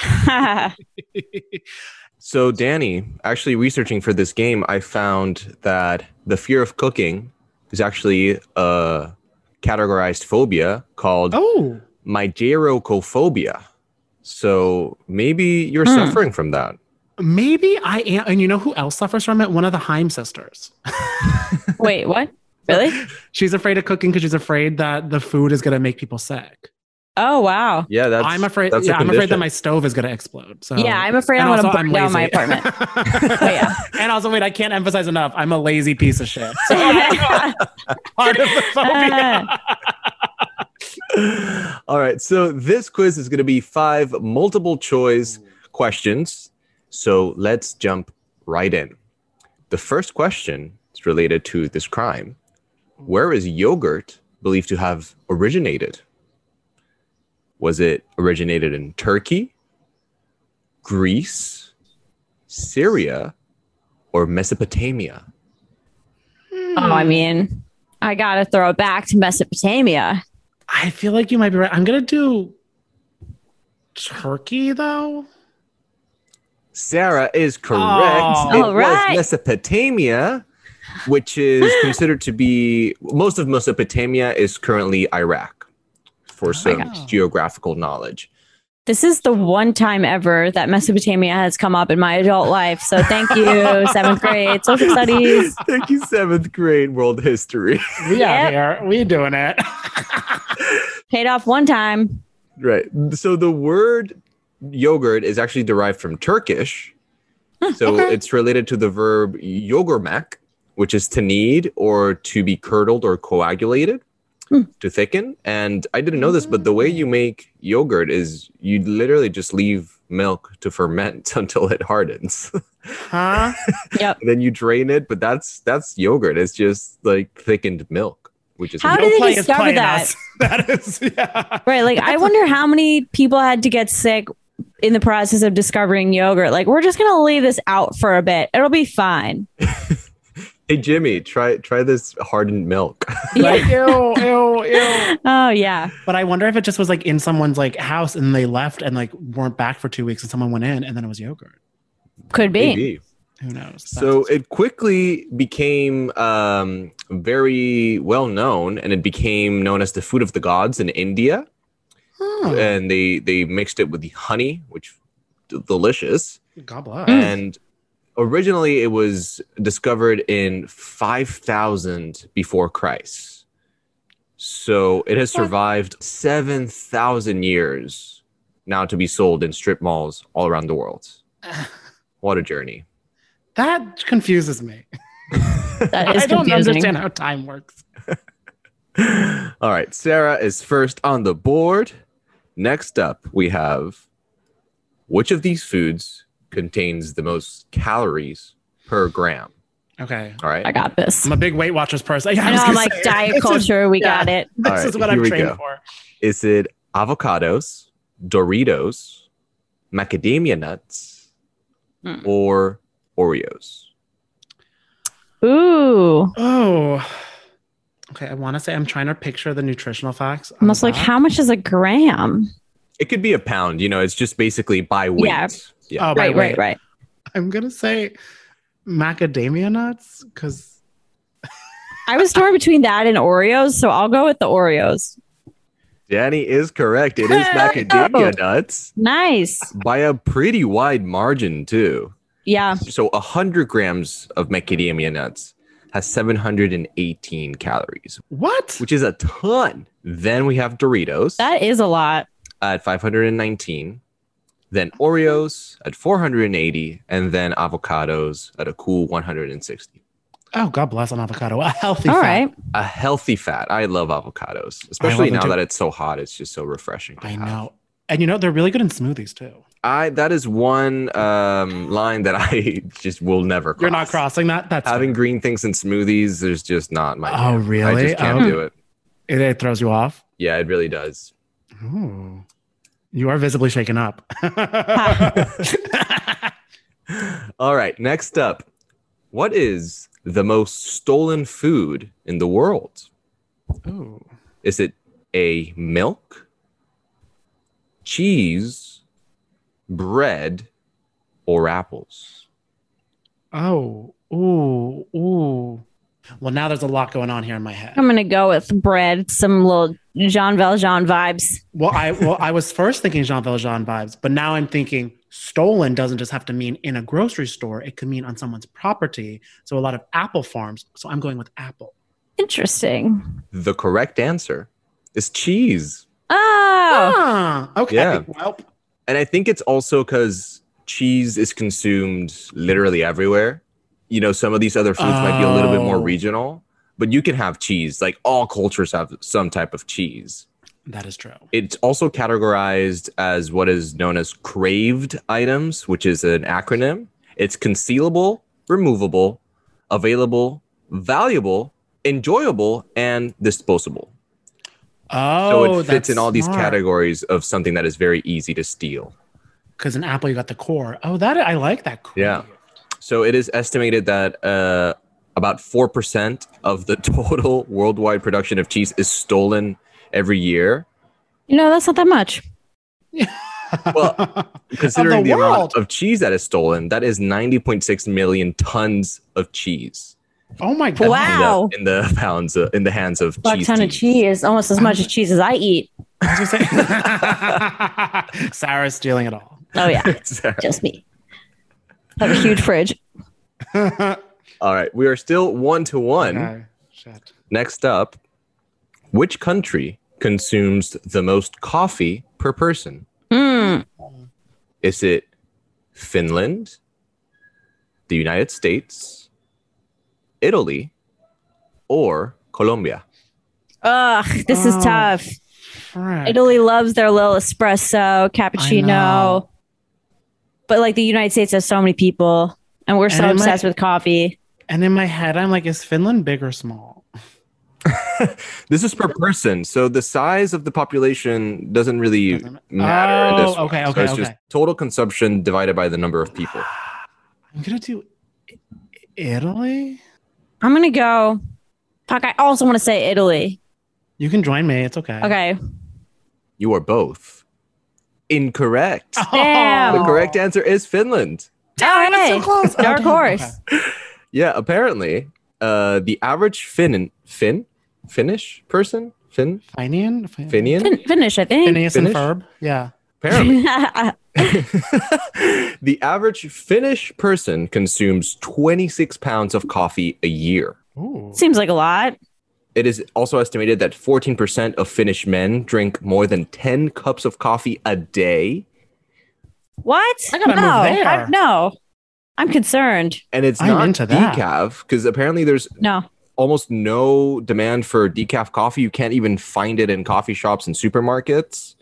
So, Danny, actually researching for this game, I found that the fear of cooking is actually a categorized phobia called oh, mageirocophobia. So maybe you're Hmm. suffering from that. maybe I am. And you know who else suffers from it? One of the Haim sisters. Wait, what? Really? She's afraid of cooking because she's afraid that the food is going to make people sick. Oh wow. Yeah, that's. I'm afraid. That's Yeah, I'm afraid that my stove is going to explode. So Yeah, I'm afraid and I'm gonna burn down my apartment. Oh, yeah. And also, wait, I can't emphasize enough. I'm a lazy piece of shit. So part of the phobia. All right. So this quiz is going to be five multiple choice questions. So let's jump right in. The first question is related to this crime. Where is yogurt believed to have originated? Was it originated in Turkey, Greece, Syria, or Mesopotamia? Oh, I mean, I gotta throw it back to Mesopotamia. I feel like you might be right. I'm going to do Turkey, though. Sarah is correct. Oh. it All right. was Mesopotamia, which is considered to be most of Mesopotamia is currently Iraq for oh some geographical knowledge. This is the one time ever that Mesopotamia has come up in my adult life. So thank you, seventh grade social studies. Thank you, seventh grade world history. We Yep. out here. We doing it. Paid off one time. right. So the word yogurt is actually derived from Turkish. So okay. it's related to the verb yogurmak, which is to knead or to be curdled or coagulated Hmm. to thicken. And I didn't know this, but the way you make yogurt is you literally just leave milk to ferment until it hardens. huh? Yep. and then you drain it, but that's that's yogurt. It's just like thickened milk, which is How did they discover that? us. That is, yeah. Right. Like, I wonder how many people had to get sick in the process of discovering yogurt. Like, we're just going to leave this out for a bit. It'll be fine. Hey Jimmy, try try this hardened milk. Like, ew, ew, ew. Oh, yeah. But I wonder if it just was like in someone's like house and they left and like weren't back for two weeks and someone went in and then it was yogurt. Could be. Maybe. Who knows? So it quickly became um, very well known, and it became known as the food of the gods in India. Huh. And they they mixed it with the honey, which d- delicious. God bless. And originally, it was discovered in five thousand before Christ. So it has survived seven thousand years now to be sold in strip malls all around the world. What a journey! That confuses me. That is I don't confusing. understand how time works. All right, Sarah is first on the board. Next up, we have which of these foods contains the most calories per gram? Okay. All right. I got this. I'm a big Weight Watchers person. Yeah, I was know. gonna I'm like say, diet this is- culture. We yeah. got it. This All is what I'm trained go. for. Is it avocados, Doritos, macadamia nuts, Hmm. or Oreos? Ooh. Oh. Okay, I want to say I'm trying to picture the nutritional facts. on Almost like back. how much is a gram? It could be a pound. You know, it's just basically by weight. Yeah. Yeah. Oh, by Right, weight. right, right. I'm gonna say macadamia nuts because I was torn between that and Oreos, so I'll go with the Oreos. Danny is correct. It is macadamia nuts Nice. by a pretty wide margin, too. Yeah. So 100 grams of macadamia nuts has 718 calories, what? which is a ton. Then we have Doritos That is a lot. at 519, then Oreos at 480, and then avocados at a cool 160. Oh, God bless an avocado. A healthy. All fat. right. A healthy fat. I love avocados, especially them now that it's so hot. It's just so refreshing. I have. know. And you know they're really good in smoothies too. I that is one um, line that I just will never. Cross. You're not crossing that. That's having fair. green things in smoothies. There's just not my. Oh, really? I just can't Oh. do it. it, it throws you off. Yeah, it really does. Ooh. You are visibly shaken up. All right, next up, what is the most stolen food in the world? Ooh. Is it a milk, cheese, bread, or apples? Oh. Ooh. Ooh. Well, now there's a lot going on here in my head. I'm gonna go with bread. Some little Jean Valjean vibes. Well, I well, I was first thinking Jean Valjean vibes, but now I'm thinking stolen doesn't just have to mean in a grocery store. It could mean on someone's property. So a lot of apple farms. So I'm going with apple. Interesting. The correct answer is cheese. Oh, Ah, okay. Yeah. Well, And I think it's also because cheese is consumed literally everywhere. You know, some of these other foods might be a little bit more Oh. regional, but you can have cheese. Like all cultures have some type of cheese. that is true. It's also categorized as what is known as craved items, which is an acronym. It's concealable, removable, available, valuable, enjoyable, and disposable. Oh, so it fits that's in all these smart. categories of something that is very easy to steal. Because in apple you got the core. Oh, that I like that. Crave. Yeah. So it is estimated that uh, about 4% of the total worldwide production of cheese is stolen every year. you know that's not that much. Well, Considering the, the amount of cheese that is stolen, that is 90.6 million tons of cheese oh my god. Wow. in the, in the pounds uh, in the hands of a cheese. ton of cheese, almost as much as cheese as I eat. I was gonna say Sarah's stealing it all. Oh yeah, Sarah. just me. I have a huge fridge. All right, we are still one to one. Next up, which country consumes the most coffee per person? Mm. Is it Finland, the United States, Italy, or Colombia? Ugh, this is Oh, tough. Frick. Italy loves their little espresso, cappuccino. But like the United States has so many people, and we're so And it might- obsessed with coffee. And in my head, I'm like, is Finland big or small? This is per person, so the size of the population doesn't really Doesn't- matter. in this Oh, one. okay, So okay, just okay. total consumption divided by the number of people. I'm gonna do Italy. I'm gonna go. Fuck, I also want to say Italy. You can join me. It's okay. Okay. You are both incorrect. Damn. The correct answer is Finland. All right. So close. Oh, Dark damn, horse. okay. Yeah, apparently, uh, the average Finn Finn Finnish person Finn Finian? Fin- Finnian Fin- finish, I think. Phineas and Finnish? Ferb. Yeah. Apparently the average Finnish person consumes 26 pounds of coffee a year. Ooh. Seems like a lot. It is also estimated that 14% of Finnish men drink more than 10 cups of coffee a day. What? I gotta move no, there. I, no. I'm concerned. and it's I'm not into that. decaf because apparently there's No. almost no demand for decaf coffee. You can't even find it in coffee shops and supermarkets.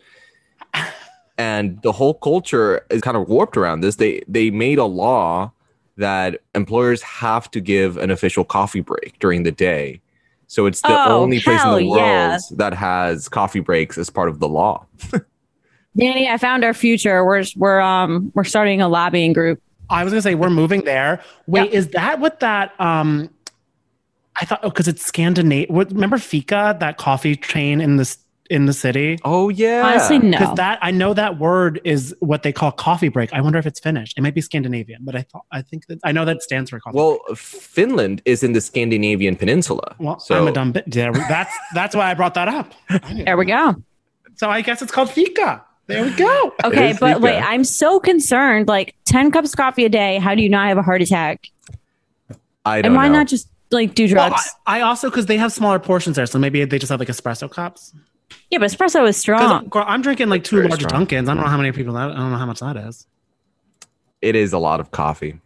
And the whole culture is kind of warped around this. They they made a law that employers have to give an official coffee break during the day. So it's the Oh, only place in the world yeah. that has coffee breaks as part of the law. Danny, I found our future. We're we're um we're starting a lobbying group. I was gonna say we're moving there. Wait, Yeah. is that what that um I thought oh because it's Scandinavian. Remember Fika, that coffee chain in this in the city? Oh yeah. Honestly, Because that I know that word is what they call coffee break. I wonder if it's Finnish. It might be Scandinavian, but I thought I think that I know that stands for coffee. Well, Finland is in the Scandinavian peninsula. well, so I'm a dumb bit. There, that's that's why I brought that up. There we go. So I guess it's called Fika. There we go. Okay, but Fika. wait, I'm so concerned. Like 10 cups of coffee a day. How do you not have a heart attack? I don't And why know. not just like do Well, drugs? I, I also because they have smaller portions there, so maybe they just have like espresso cups. Yeah, but espresso is strong. Because I'm drinking like two Very large strong. Dunkins. I don't know how many people that. I don't know how much that is. it is a lot of coffee.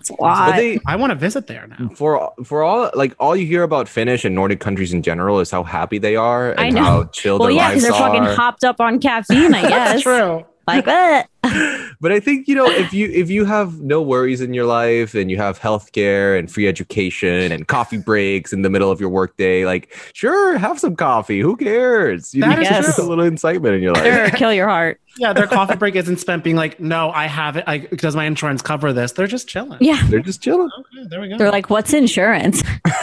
It's a But lot. they I want to visit there now. for for all like all you hear about Finnish and Nordic countries in general is how happy they are and I know. how chill well, their yeah, because lives they're fucking hopped up on caffeine, I guess. That's true. Like that. But I think you know if you if you have no worries in your life and you have healthcare and free education and coffee breaks in the middle of your workday, like sure, have some coffee. Who cares? You That need just a little incitement in your life. Sure, kill your heart. Yeah, their coffee break isn't spent being like, no, I have it. I, does my insurance cover this? They're just chilling. Yeah. They're just chilling. Okay, there we go. They're like, what's insurance?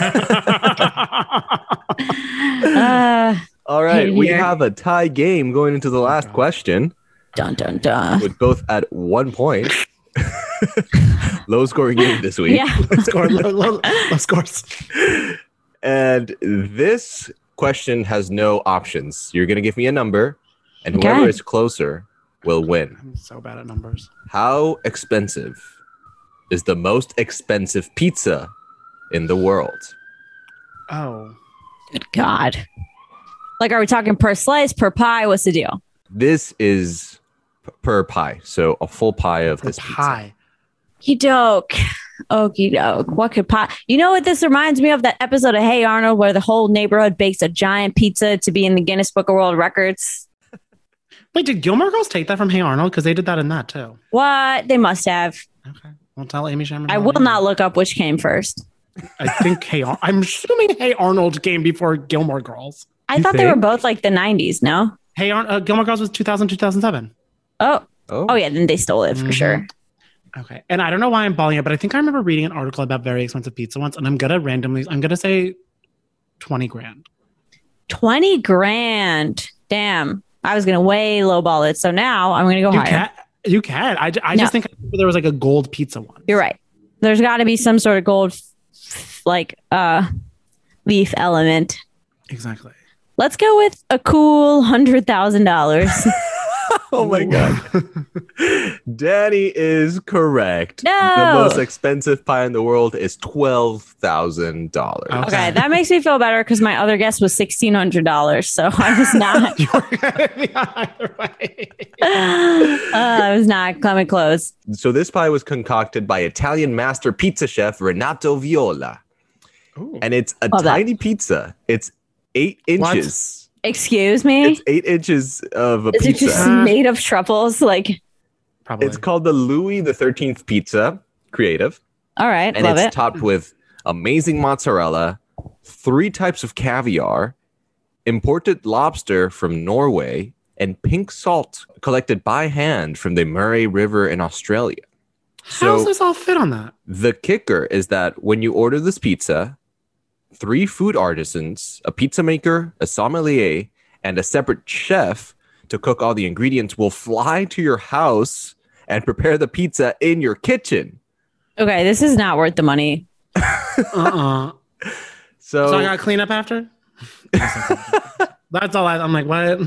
Uh, All right, we Here. have a tie game going into the last question dun dun dun. with both at one point. Low scoring game this week. Yeah. Low score, low, low, low scores. And this question has no options. You're going to give me a number, and whoever is closer will win. I'm so bad at numbers. How expensive is the most expensive pizza in the world? Oh, Good God. Like, are we talking per slice, per pie? What's the deal? This is p- per pie. So a full pie of the this pizza. pie. Okey doke. Okey doke. What could pie? You know what this reminds me of? That episode of Hey Arnold where the whole neighborhood bakes a giant pizza to be in the Guinness Book of World Records. Wait, did Gilmore Girls take that from Hey Arnold? Because they did that in that too. What? They must have. Okay. Well, tell Amy Sherman. I will not look up which came first. I think Hey Ar- I'm assuming Hey Arnold came before Gilmore Girls. I You thought they were both like the 90s, no? Hey Ar- uh, Gilmore Girls was 2000, 2007. Oh, Oh, oh yeah, then they stole it for Mhm. sure. Okay. And I don't know why I'm balling it, but I think I remember reading an article about very expensive pizza once, and I'm gonna randomly, I'm gonna say 20 grand. 20 grand. Damn. I was going to way lowball it. So now I'm going to go You higher. can, you can. I, I No. just think there was like a gold pizza one. You're right. There's got to be some sort of gold, like, uh, leaf element. Exactly. Let's go with a cool hundred thousand dollars. oh my god. Danny is correct. No. The most expensive pie in the world is twelve thousand dollars. Oh. Okay, that makes me feel better because my other guess was sixteen hundred dollars, so I was not. You were gonna be either way. uh, I was not coming close. So this pie was concocted by Italian master pizza chef Renato Viola, Ooh. and it's a Love that. tiny pizza. It's eight What? Inches. Excuse me. It's eight inches of a Is it pizza. just ah. made of truffles? Like, Probably. It's called the Louis the Thirteenth Pizza, creative, all right, and love it's it. topped with amazing mozzarella, three types of caviar, imported lobster from Norway, and pink salt collected by hand from the Murray River in Australia. How does this all fit on that? the kicker is that when you order this pizza, three food artisans, a pizza maker, a sommelier, and a separate chef to cook all the ingredients will fly to your house and prepare the pizza in your kitchen. Okay, this is not worth the money. Uh-uh. So, so I got to clean up after? That's all I, I'm like, what?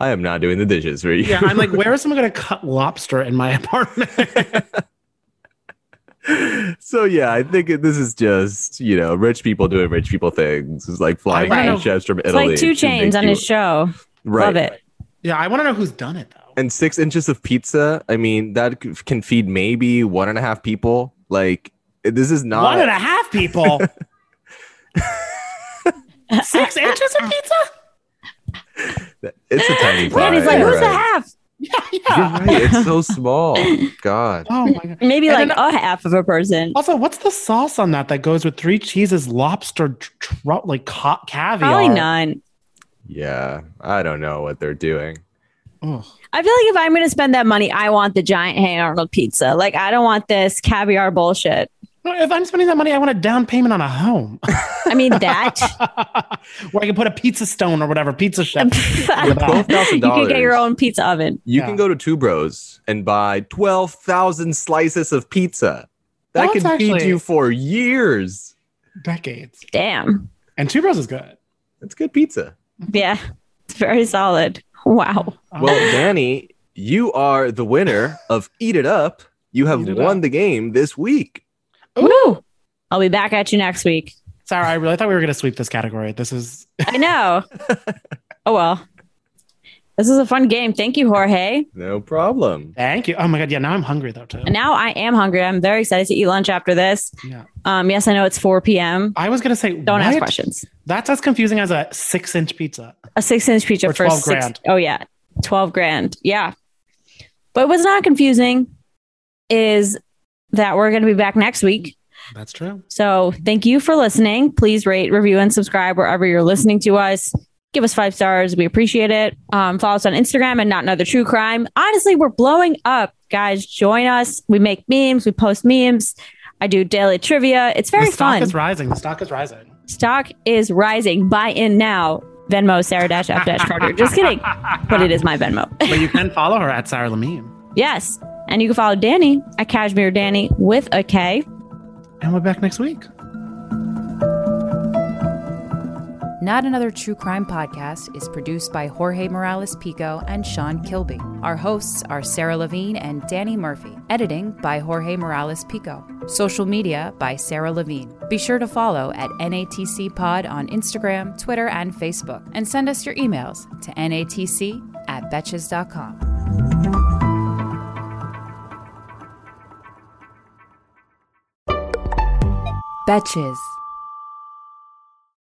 I am not doing the dishes for you. Yeah, I'm like, where is someone going to cut lobster in my apartment? So yeah, I think it- this is just you know rich people doing rich people things. It's like flying I in know. chefs from Italy. It's like 2 Chainz on his show. Right. Love it. yeah, I want to know who's done it though. and six inches of pizza. I mean, that can feed maybe one and a half people. Like, this is not. One and a half people. Six inches of pizza? It's a tiny pie. Randy's like, you're who's the half? Yeah, You're yeah. right. It's so small. God. Oh my god. Maybe And like then- a half of a person. Also, what's the sauce on that that goes with three cheeses, lobster, tr- tr- like ca- caviar? Probably none. Yeah. I don't know what they're doing. Ugh. I feel like if I'm going to spend that money, I want the giant Hey Arnold pizza. Like, I don't want this caviar bullshit. If I'm spending that money, I want a down payment on a home I mean, that. where I can put a pizza stone or whatever, pizza chef. you $12,000. can get your own pizza oven. You Yeah. can go to Two Bros and buy 12,000 slices of pizza. That That's can actually- feed you for years. Decades. Damn. And Two Bros is good. It's good pizza. Yeah. It's very solid. Wow. Uh, well, Danny, you are the winner of Eat It Up. You have won Up. the game this week. Woo. I'll be back at you next week. Sorry, I really thought we were going to sweep this category. This is I know. oh, well. This is a fun game. Thank you, Jorge. No problem. thank you. Oh my god, yeah. Now I'm hungry though too. And now I am hungry. I'm very excited to eat lunch after this. Yeah. Um, yes, I know it's 4 p.m. I was going to say, Don't ask questions. That's as confusing as a six-inch pizza. A six inch pizza For for 12 six. grand. Oh, yeah. 12 grand. Yeah. But what's not confusing is that we're going to be back next week. That's true. So thank you for listening. Please rate, review, and subscribe wherever you're listening to us. Give us five stars. We appreciate it. Um, follow us on Instagram and not another true crime. Honestly, we're blowing up, guys. Join us. We make memes. We post memes. I do daily trivia. It's very the stock fun. is rising. The stock is rising. Stock is rising. Buy in now. Venmo Sarah Dash F Dash Carter. Just kidding, but it is my Venmo. But you can follow her at Sarah Levine. yes, and you can follow Danny at Cashmere Danny with a K. And we're back next week. Not Another True Crime Podcast is produced by Jorge Morales Pico and Sean Kilby. Our hosts are Sarah Levine and Danny Murphy. Editing by Jorge Morales Pico. Social media by Sarah Levine. Be sure to follow at NATC Pod on Instagram, Twitter, and Facebook. And send us your emails to natc at betches.com. Betches.